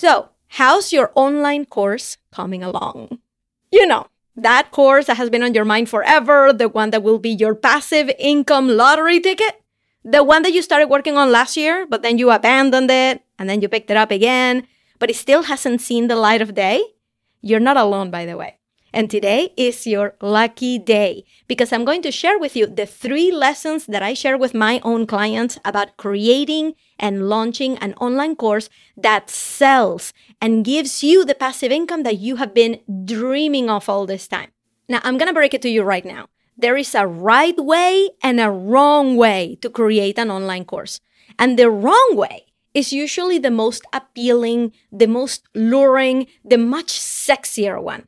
So, how's your online course coming along? You know, that course that has been on your mind forever, the one that will be your passive income lottery ticket, the one that you started working on last year, but then you abandoned it and then you picked it up again, but it still hasn't seen the light of day. You're not alone, by the way. And today is your lucky day because I'm going to share with you the three lessons that I share with my own clients about creating and launching an online course that sells and gives you the passive income that you have been dreaming of all this time. Now, I'm going to break it to you right now. There is a right way and a wrong way to create an online course. And the wrong way is usually the most appealing, the most luring, the much sexier one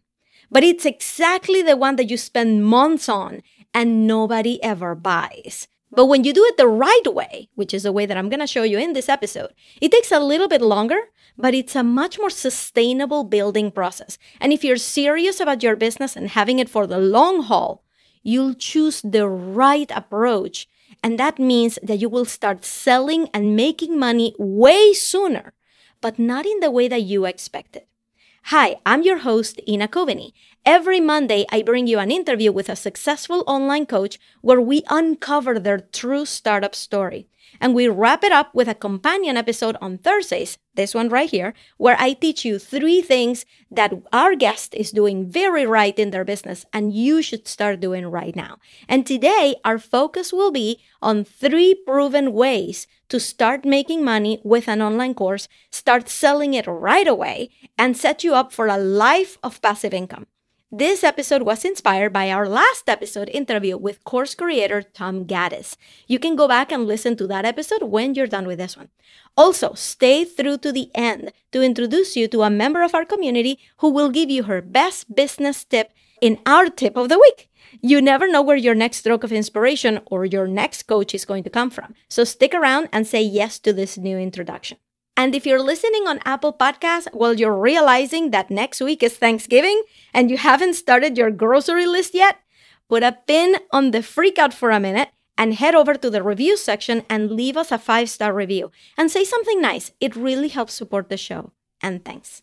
but it's exactly the one that you spend months on and nobody ever buys. But when you do it the right way, which is the way that I'm going to show you in this episode, it takes a little bit longer, but it's a much more sustainable building process. And if you're serious about your business and having it for the long haul, you'll choose the right approach. And that means that you will start selling and making money way sooner, but not in the way that you expected. Hi, I'm your host, Ina Coveney. Every Monday, I bring you an interview with a successful online coach where we uncover their true startup story. And we wrap it up with a companion episode on Thursdays, this one right here, where I teach you three things that our guest is doing very right in their business and you should start doing right now. And today, our focus will be on three proven ways to start making money with an online course, start selling it right away, and set you up for a life of passive income. This episode was inspired by our last episode interview with course creator Tom Gaddis. You can go back and listen to that episode when you're done with this one. Also, stay through to the end to introduce you to a member of our community who will give you her best business tip in our tip of the week. You never know where your next stroke of inspiration or your next coach is going to come from. So stick around and say yes to this new introduction. And if you're listening on Apple Podcasts while you're realizing that next week is Thanksgiving and you haven't started your grocery list yet, put a pin on the freakout for a minute and head over to the review section and leave us a five star review and say something nice. It really helps support the show. And thanks.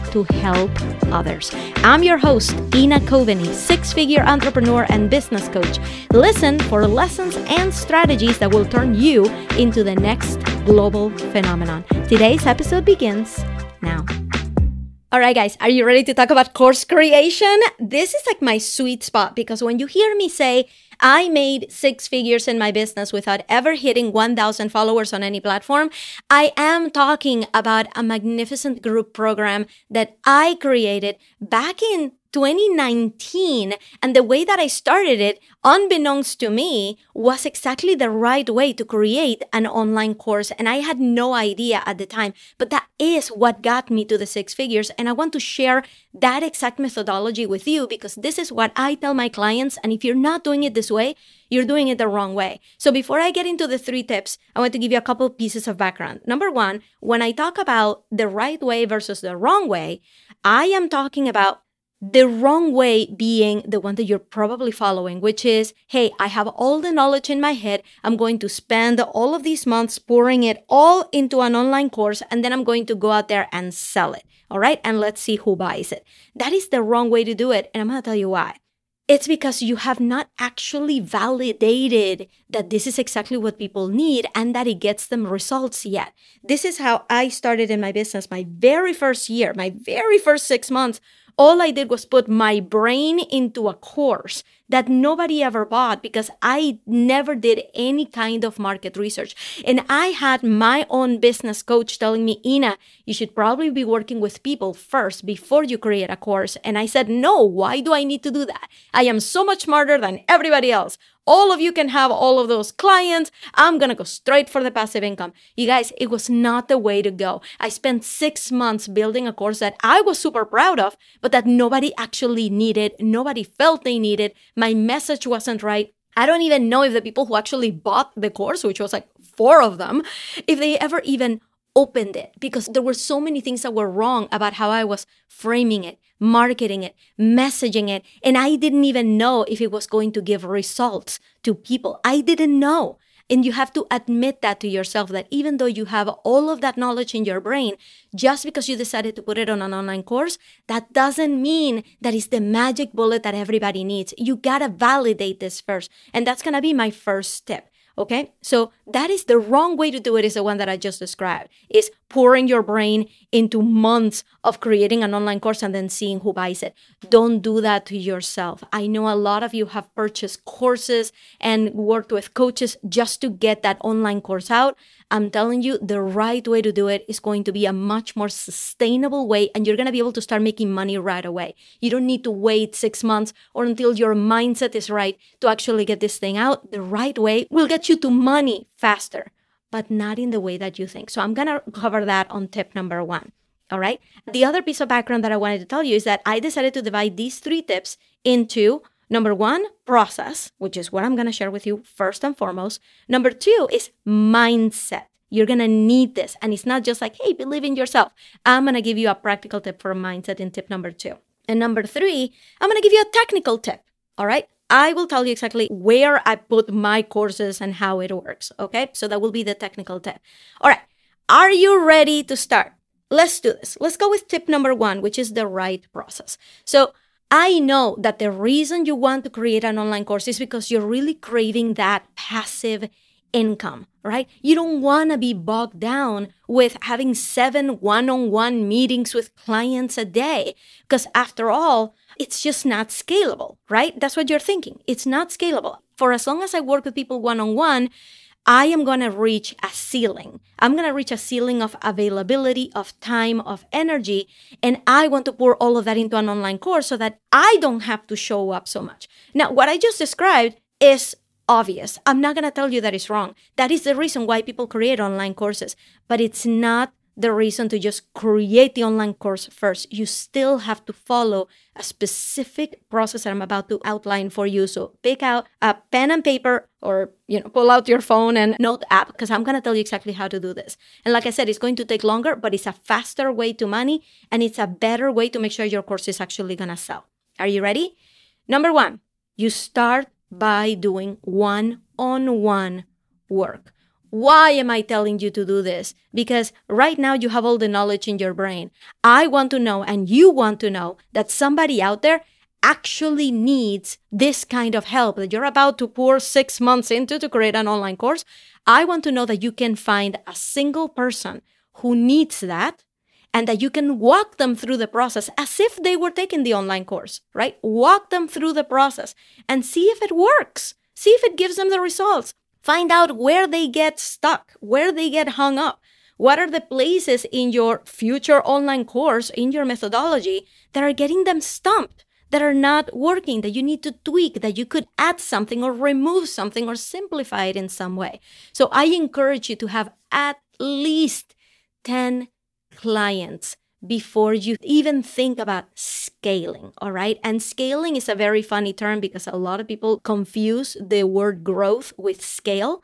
to help others. I'm your host, Ina Coveney, six figure entrepreneur and business coach. Listen for lessons and strategies that will turn you into the next global phenomenon. Today's episode begins now. All right, guys, are you ready to talk about course creation? This is like my sweet spot because when you hear me say, I made six figures in my business without ever hitting 1,000 followers on any platform, I am talking about a magnificent group program that I created back in 2019 and the way that I started it, unbeknownst to me, was exactly the right way to create an online course. And I had no idea at the time, but that is what got me to the six figures. And I want to share that exact methodology with you because this is what I tell my clients. And if you're not doing it this way, you're doing it the wrong way. So before I get into the three tips, I want to give you a couple pieces of background. Number one, when I talk about the right way versus the wrong way, I am talking about the wrong way being the one that you're probably following, which is, hey, I have all the knowledge in my head. I'm going to spend all of these months pouring it all into an online course, and then I'm going to go out there and sell it. All right. And let's see who buys it. That is the wrong way to do it. And I'm going to tell you why. It's because you have not actually validated that this is exactly what people need and that it gets them results yet. This is how I started in my business. My very first year, my very first six months all I did was put my brain into a course that nobody ever bought because I never did any kind of market research. And I had my own business coach telling me, Ina, you should probably be working with people first before you create a course. And I said, no, why do I need to do that? I am so much smarter than everybody else. All of you can have all of those clients. I'm going to go straight for the passive income. You guys, it was not the way to go. I spent six months building a course that I was super proud of, but that nobody actually needed. Nobody felt they needed. My message wasn't right. I don't even know if the people who actually bought the course, which was like four of them, if they ever even opened it because there were so many things that were wrong about how I was framing it, marketing it, messaging it. And I didn't even know if it was going to give results to people. I didn't know. And you have to admit that to yourself that even though you have all of that knowledge in your brain, just because you decided to put it on an online course, that doesn't mean that it's the magic bullet that everybody needs. You gotta validate this first. And that's gonna be my first tip. Okay. So that is the wrong way to do it is the one that I just described is pouring your brain into months of creating an online course and then seeing who buys it. Don't do that to yourself. I know a lot of you have purchased courses and worked with coaches just to get that online course out. I'm telling you, the right way to do it is going to be a much more sustainable way, and you're going to be able to start making money right away. You don't need to wait six months or until your mindset is right to actually get this thing out. The right way will get you to money faster but not in the way that you think. So I'm going to cover that on tip number one. All right. The other piece of background that I wanted to tell you is that I decided to divide these three tips into number one, process, which is what I'm going to share with you first and foremost. Number two is mindset. You're going to need this. And it's not just like, hey, believe in yourself. I'm going to give you a practical tip for mindset in tip number two. And number three, I'm going to give you a technical tip. All right. I will tell you exactly where I put my courses and how it works. Okay. So that will be the technical tip. All right. Are you ready to start? Let's do this. Let's go with tip number one, which is the right process. So I know that the reason you want to create an online course is because you're really craving that passive income, right? You don't want to be bogged down with having seven one on one meetings with clients a day. Because after all, it's just not scalable, right? That's what you're thinking. It's not scalable. For as long as I work with people one on one, I am going to reach a ceiling. I'm going to reach a ceiling of availability, of time, of energy. And I want to pour all of that into an online course so that I don't have to show up so much. Now, what I just described is obvious. I'm not going to tell you that it's wrong. That is the reason why people create online courses, but it's not the reason to just create the online course first. You still have to follow a specific process that I'm about to outline for you. So pick out a pen and paper or you know pull out your phone and note app because I'm going to tell you exactly how to do this. And like I said, it's going to take longer, but it's a faster way to money and it's a better way to make sure your course is actually going to sell. Are you ready? Number 1, you start by doing one-on-one work. Why am I telling you to do this? Because right now you have all the knowledge in your brain. I want to know, and you want to know, that somebody out there actually needs this kind of help that you're about to pour six months into to create an online course. I want to know that you can find a single person who needs that and that you can walk them through the process as if they were taking the online course, right? Walk them through the process and see if it works. See if it gives them the results. Find out where they get stuck, where they get hung up. What are the places in your future online course, in your methodology, that are getting them stumped, that are not working, that you need to tweak, that you could add something or remove something or simplify it in some way? So I encourage you to have at least 10 clients before you even think about scaling. All right. And scaling is a very funny term because a lot of people confuse the word growth with scale.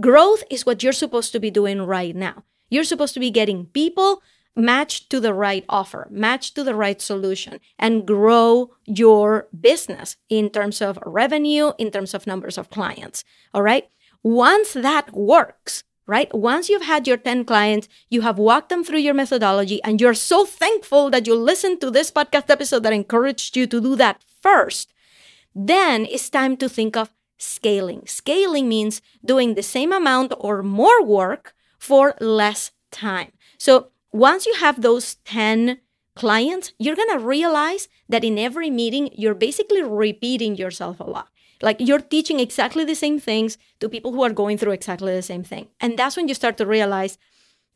Growth is what you're supposed to be doing right now. You're supposed to be getting people matched to the right offer, matched to the right solution, and grow your business in terms of revenue, in terms of numbers of clients. All right. Once that works, right? Once you've had your 10 clients, you have walked them through your methodology, and you're so thankful that you listened to this podcast episode that encouraged you to do that first. Then it's time to think of scaling. Scaling means doing the same amount or more work for less time. So once you have those 10 clients, you're going to realize that in every meeting, you're basically repeating yourself a lot. Like you're teaching exactly the same things to people who are going through exactly the same thing. And that's when you start to realize,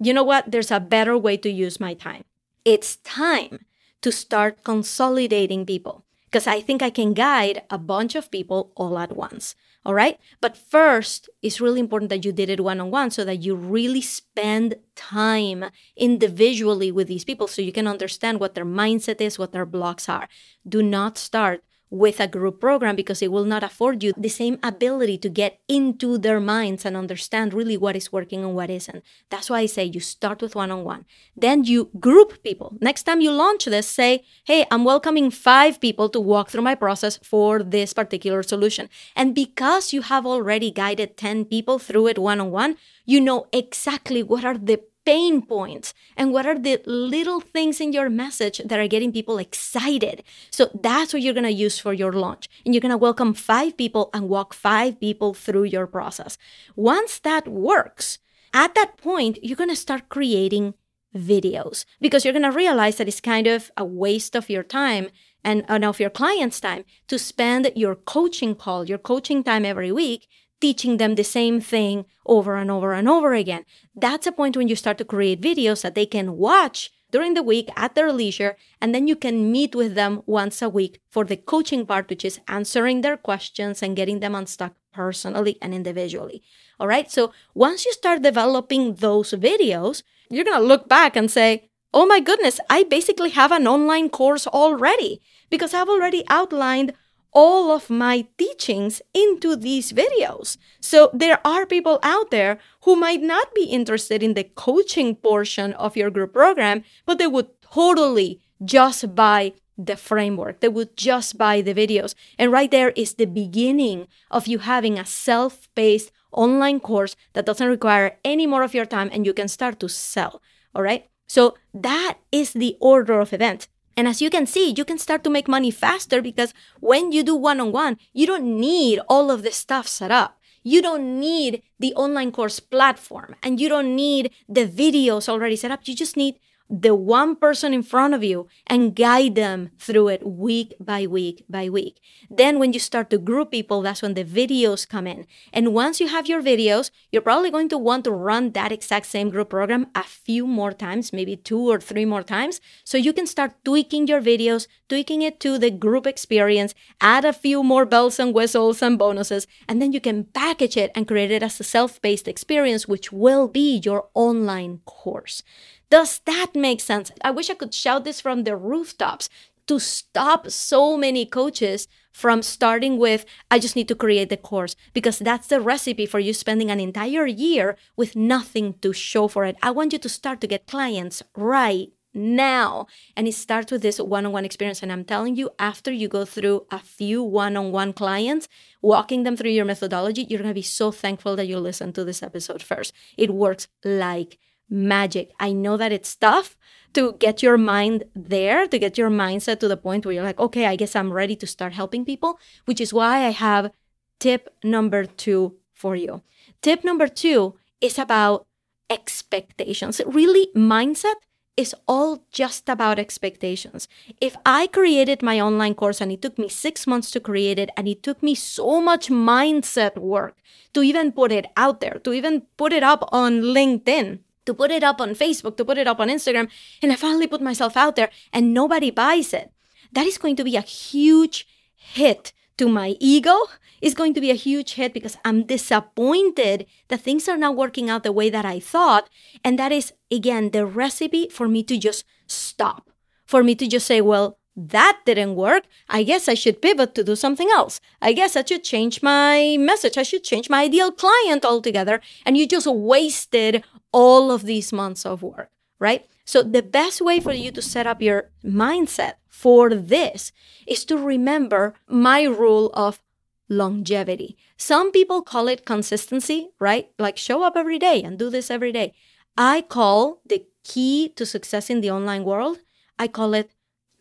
you know what? There's a better way to use my time. It's time to start consolidating people. because I think I can guide a bunch of people all at once. All right. But first, it's really important that you did it one on one so that you really spend time individually with these people so you can understand what their mindset is, what their blocks are. Do not start with a group program because it will not afford you the same ability to get into their minds and understand really what is working and what isn't. That's why I say you start with one on one. Then you group people. Next time you launch this, say, hey, I'm welcoming five people to walk through my process for this particular solution. And because you have already guided 10 people through it one on one, you know exactly what are the pain points and what are the little things in your message that are getting people excited. So that's what you're going to use for your launch. And you're going to welcome five people and walk five people through your process. Once that works, at that point, you're going to start creating videos because you're going to realize that it's kind of a waste of your time and, and of your client's time to spend your coaching call, your coaching time every week teaching them the same thing over and over and over again. That's a point when you start to create videos that they can watch during the week at their leisure, and then you can meet with them once a week for the coaching part, which is answering their questions and getting them unstuck personally and individually. All right. So once you start developing those videos, you're to look back and say, Oh my goodness, I basically have an online course already because I've already outlined all of my teachings into these videos. So there are people out there who might not be interested in the coaching portion of your group program, but they would totally just buy the framework. They would just buy the videos. And right there is the beginning of you having a self paced online course that doesn't require any more of your time and you can start to sell. All right. So that is the order of events. And as you can see, you can start to make money faster because when you do one on one, you don't need all of the stuff set up. You don't need the online course platform and you don't need the videos already set up. You just need the one person in front of you and guide them through it week by week by week. Then, when you start to group people, that's when the videos come in. And once you have your videos, you're probably going to want to run that exact same group program a few more times, maybe two or three more times. So you can start tweaking your videos, tweaking it to the group experience, add a few more bells and whistles and bonuses, and then you can package it and create it as a self paced experience, which will be your online course. Does that make sense? I wish I could shout this from the rooftops to stop so many coaches from starting with, I just need to create the course, because that's the recipe for you spending an entire year with nothing to show for it. I want you to start to get clients right now. And it starts with this one on one experience. And I'm telling you, after you go through a few one on one clients, walking them through your methodology, you're going to be so thankful that you listened to this episode first. It works like magic. I know that it's tough to get your mind there, to get your mindset to the point where you're like, okay, I guess I'm ready to start helping people, which is why I have tip number two for you. Tip number two is about expectations. Really, mindset is all just about expectations. If I created my online course and it took me six months to create it, and it took me so much mindset work to even put it out there, to even put it up on LinkedIn, to put it up on Facebook, to put it up on Instagram, and I finally put myself out there and nobody buys it, that is going to be a huge hit to my ego. It's going to be a huge hit because I'm disappointed that things are not working out the way that I thought. And that is, again, the recipe for me to just stop, for me to just say, well, that didn't work. I guess I should pivot to do something else. I guess I should change my message. I should change my ideal client altogether. And you just wasted all of these months of work, right? So, the best way for you to set up your mindset for this is to remember my rule of longevity. Some people call it consistency, right? Like show up every day and do this every day. I call the key to success in the online world, I call it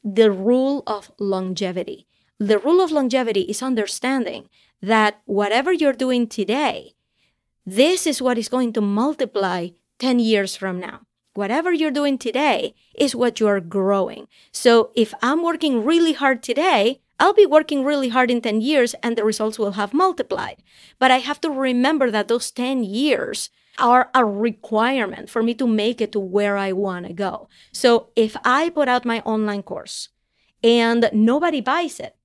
the rule of longevity. The rule of longevity is understanding that whatever you're doing today, this is what is going to multiply 10 years from now. Whatever you're doing today is what you are growing. So if I'm working really hard today, I'll be working really hard in 10 years and the results will have multiplied. But I have to remember that those 10 years are a requirement for me to make it to where I want to go. So if I put out my online course and nobody buys it,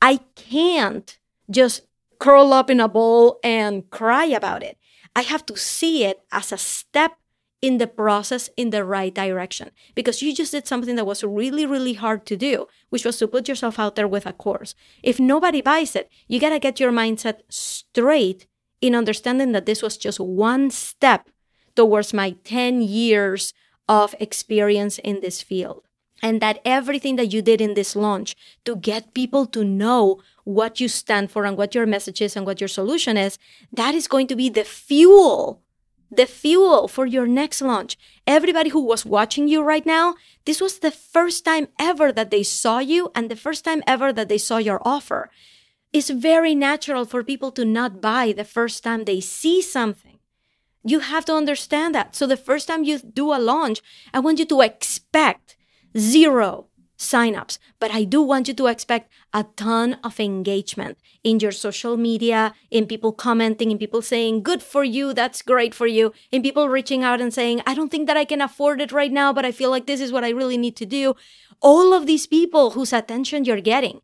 I can't just curl up in a ball and cry about it. I have to see it as a step in the process in the right direction because you just did something that was really, really hard to do, which was to put yourself out there with a course. If nobody buys it, you got to get your mindset straight in understanding that this was just one step towards my 10 years of experience in this field. And that everything that you did in this launch to get people to know what you stand for and what your message is and what your solution is, that is going to be the fuel the fuel for your next launch. Everybody who was watching you right now, this was the first time ever that they saw you and the first time ever that they saw your offer. It's very natural for people to not buy the first time they see something. You have to understand that. So the first time you do a launch, I want you to expect zero signups, but I do want you to expect a ton of engagement in your social media, in people commenting, in people saying, Good for you, that's great for you, in people reaching out and saying, I don't think that I can afford it right now, but I feel like this is what I really need to do. All of these people whose attention you're getting,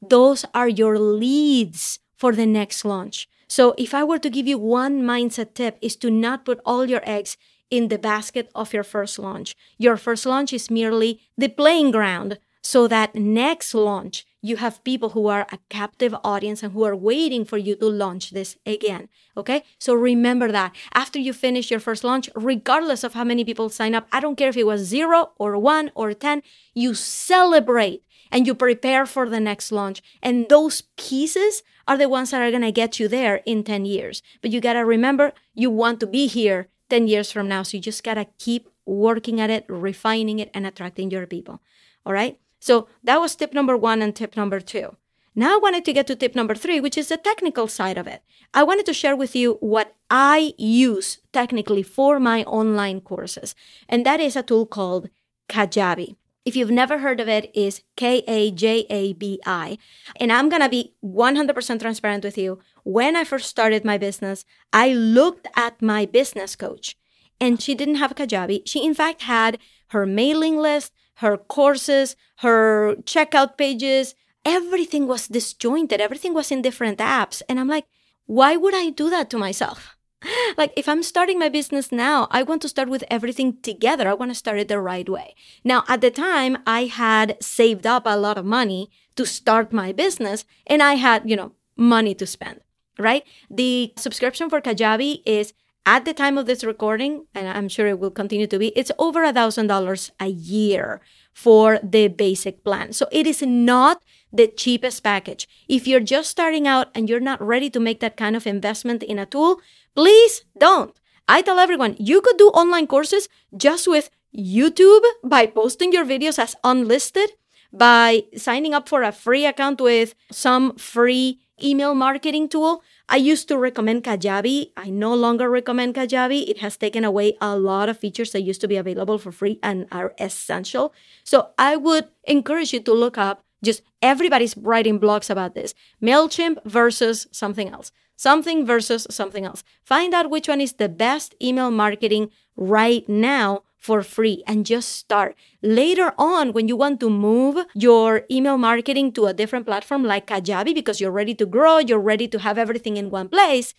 those are your leads for the next launch. So if I were to give you one mindset tip is to not put all your eggs in the basket of your first launch. Your first launch is merely the playing ground so that next launch you have people who are a captive audience and who are waiting for you to launch this again. Okay. So remember that after you finish your first launch, regardless of how many people sign up, I don't care if it was zero or one or 10, you celebrate and you prepare for the next launch. And those pieces are the ones that are going to get you there in 10 years. But you got to remember you want to be here 10 years from now. So you just got to keep working at it, refining it, and attracting your people. All right. So that was tip number one and tip number two. Now I wanted to get to tip number three, which is the technical side of it. I wanted to share with you what I use technically for my online courses. And that is a tool called Kajabi. If you've never heard of it, is K A J A B I. And I'm going to be 100% transparent with you when I first started my business, I looked at my business coach and she didn't have a Kajabi. She, in fact, had her mailing list, her courses, her checkout pages. Everything was disjointed, everything was in different apps. And I'm like, why would I do that to myself? like if i'm starting my business now i want to start with everything together i want to start it the right way now at the time i had saved up a lot of money to start my business and i had you know money to spend right? The subscription for Kajabi is at the time of this recording, and I'm sure it will continue to be, it's over a thousand dollars a year for the basic plan. So it is not the cheapest package. If you're just starting out and you're not ready to make that kind of investment in a tool, please don't. I tell everyone you could do online courses just with YouTube by posting your videos as unlisted, by signing up for a free account with some free email marketing tool. I used to recommend Kajabi. I no longer recommend Kajabi. It has taken away a lot of features that used to be available for free and are essential. So I would encourage you to look up just everybody's writing blogs about this MailChimp versus something else, something versus something else. Find out which one is the best email marketing right now for free and just start. Later on, when you want to move your email marketing to a different platform like Kajabi because you're ready to grow, you're ready to have everything in one place,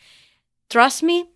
trust me,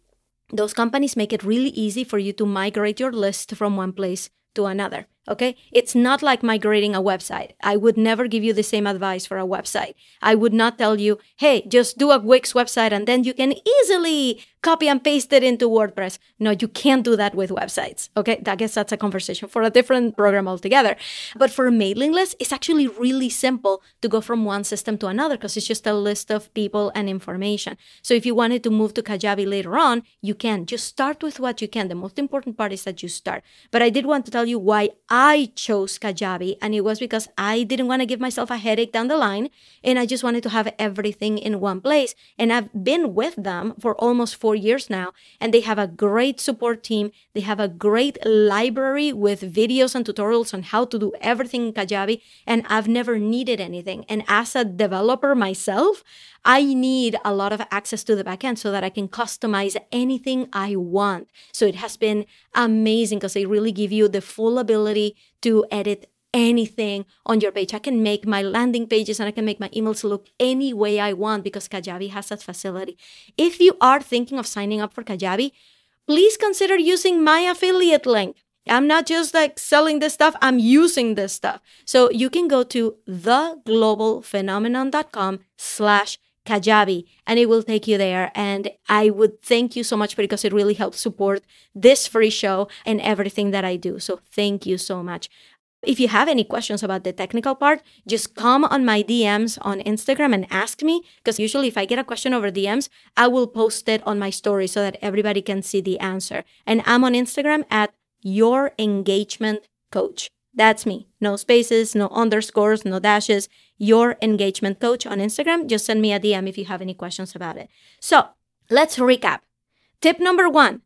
those companies make it really easy for you to migrate your list from one place to another. Okay. It's not like migrating a website. I would never give you the same advice for a website. I would not tell you, hey, just do a Wix website and then you can easily copy and paste it into WordPress. No, you can't do that with websites. Okay. I guess that's a conversation for a different program altogether. But for a mailing list, it's actually really simple to go from one system to another because it's just a list of people and information. So if you wanted to move to Kajabi later on, you can just start with what you can. The most important part is that you start. But I did want to tell you why I chose Kajabi, and it was because I didn't want to give myself a headache down the line, and I just wanted to have everything in one place. And I've been with them for almost four years now, and they have a great support team. They have a great library with videos and tutorials on how to do everything in Kajabi, and I've never needed anything. And as a developer myself, I need a lot of access to the backend so that I can customize anything I want. So it has been amazing because they really give you the full ability to edit anything on your page. I can make my landing pages and I can make my emails look any way I want because Kajabi has that facility. If you are thinking of signing up for Kajabi, please consider using my affiliate link. I'm not just like selling this stuff, I'm using this stuff. So you can go to theglobalphenomenon.com slash Kajabi and it will take you there. And I would thank you so much because it really helps support this free show and everything that I do. So thank you so much. If you have any questions about the technical part, just come on my DMs on Instagram and ask me. Because usually, if I get a question over DMs, I will post it on my story so that everybody can see the answer. And I'm on Instagram at your engagement coach. That's me. No spaces, no underscores, no dashes. Your engagement coach on Instagram. Just send me a DM if you have any questions about it. So let's recap. Tip number one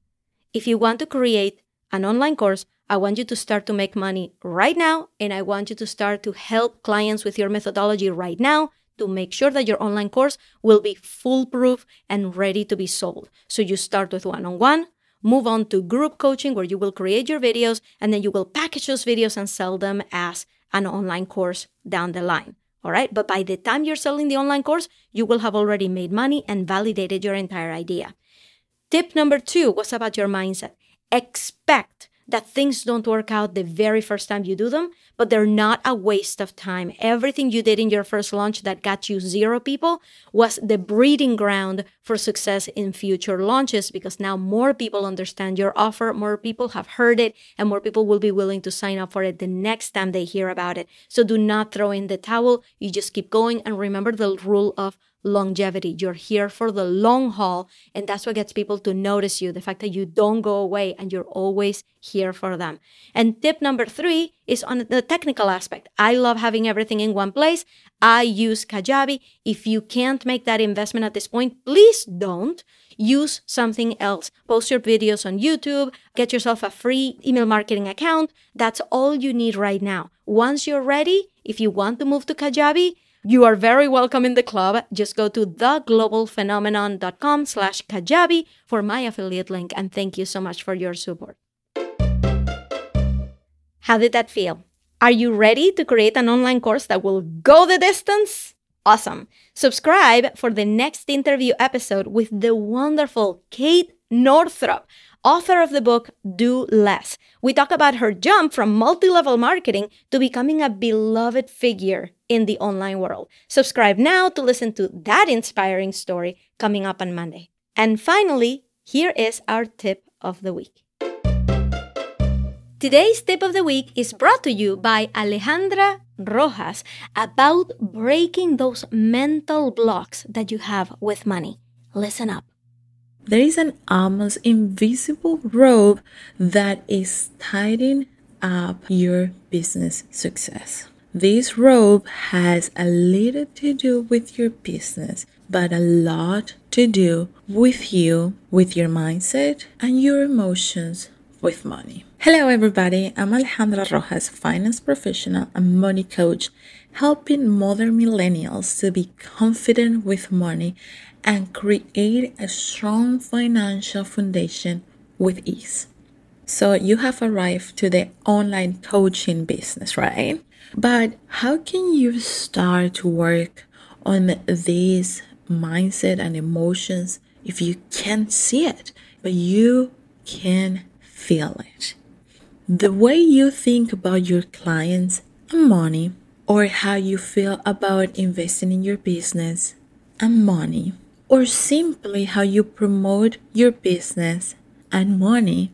if you want to create an online course, I want you to start to make money right now. And I want you to start to help clients with your methodology right now to make sure that your online course will be foolproof and ready to be sold. So you start with one on one, move on to group coaching where you will create your videos and then you will package those videos and sell them as an online course down the line. All right. But by the time you're selling the online course, you will have already made money and validated your entire idea. Tip number two was about your mindset. Expect that things don't work out the very first time you do them, but they're not a waste of time. Everything you did in your first launch that got you zero people was the breeding ground for success in future launches because now more people understand your offer, more people have heard it, and more people will be willing to sign up for it the next time they hear about it. So do not throw in the towel. You just keep going and remember the rule of longevity. You're here for the long haul. And that's what gets people to notice you the fact that you don't go away and you're always here for them. And tip number three is on the technical aspect. I love having everything in one place. I use Kajabi. If you can't make that investment at this point, please don't. Use something else. Post your videos on YouTube, get yourself a free email marketing account. That's all you need right now. Once you're ready, if you want to move to Kajabi, you are very welcome in the club. Just go to theglobalphenomenon.com slash Kajabi for my affiliate link. And thank you so much for your support. How did that feel? Are you ready to create an online course that will go the distance? Awesome. Subscribe for the next interview episode with the wonderful Kate Northrup author of the book Do Less. We talk about her jump from multi level marketing to becoming a beloved figure in the online world. Subscribe now to listen to that inspiring story coming up on Monday. And finally, here is our tip of the week. Today's tip of the week is brought to you by Alejandra Rojas about breaking those mental blocks that you have with money. Listen up. There is an almost invisible rope that is tightening up your business success. This robe has a little to do with your business, but a lot to do with you, with your mindset, and your emotions with money. Hello, everybody. I'm Alejandra Rojas, finance professional and money coach, helping modern millennials to be confident with money and create a strong financial foundation with ease. So, you have arrived to the online coaching business, right? But how can you start to work on this mindset and emotions if you can't see it, but you can feel it? The way you think about your clients and money, or how you feel about investing in your business and money, or simply how you promote your business and money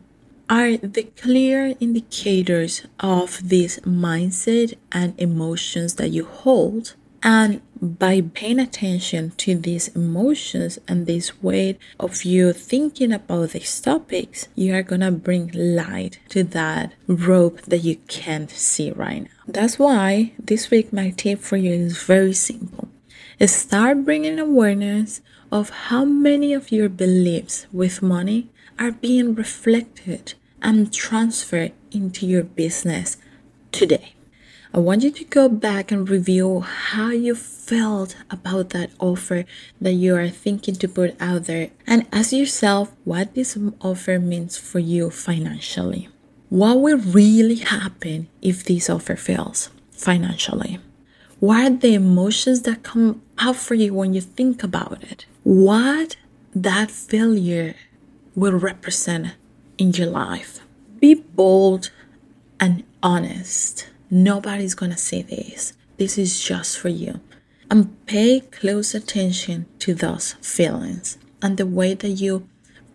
are the clear indicators of this mindset and emotions that you hold. And by paying attention to these emotions and this way of you thinking about these topics, you are gonna bring light to that rope that you can't see right now. That's why this week my tip for you is very simple. Start bringing awareness of how many of your beliefs with money are being reflected and transferred into your business today. I want you to go back and review how you felt about that offer that you are thinking to put out there and ask yourself what this offer means for you financially. What will really happen if this offer fails financially? What are the emotions that come up for you when you think about it? What that failure will represent in your life? Be bold and honest. Nobody's gonna say this. This is just for you. And pay close attention to those feelings and the way that you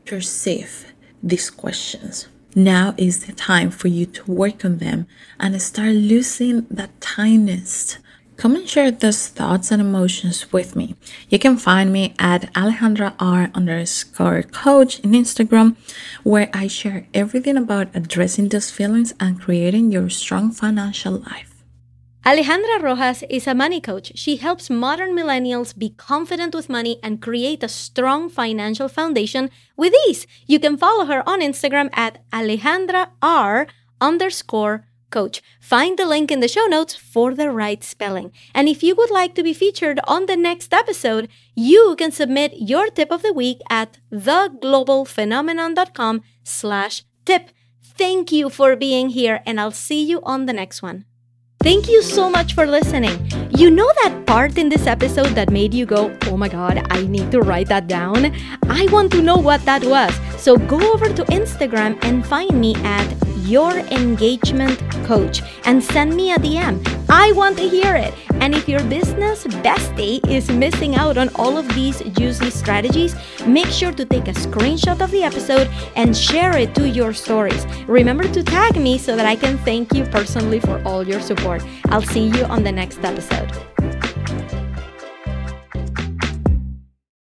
perceive these questions. Now is the time for you to work on them and start losing that tightness. Come and share those thoughts and emotions with me. You can find me at Alejandra R underscore coach in Instagram, where I share everything about addressing those feelings and creating your strong financial life. Alejandra Rojas is a money coach. She helps modern millennials be confident with money and create a strong financial foundation with ease. You can follow her on Instagram at Alejandra R underscore coach. Find the link in the show notes for the right spelling. And if you would like to be featured on the next episode, you can submit your tip of the week at theglobalphenomenon.com slash tip. Thank you for being here, and I'll see you on the next one. Thank you so much for listening. You know that part in this episode that made you go, oh my god, I need to write that down? I want to know what that was. So go over to Instagram and find me at your engagement coach and send me a DM. I want to hear it. And if your business bestie is missing out on all of these juicy strategies, make sure to take a screenshot of the episode and share it to your stories. Remember to tag me so that I can thank you personally for all your support. I'll see you on the next episode.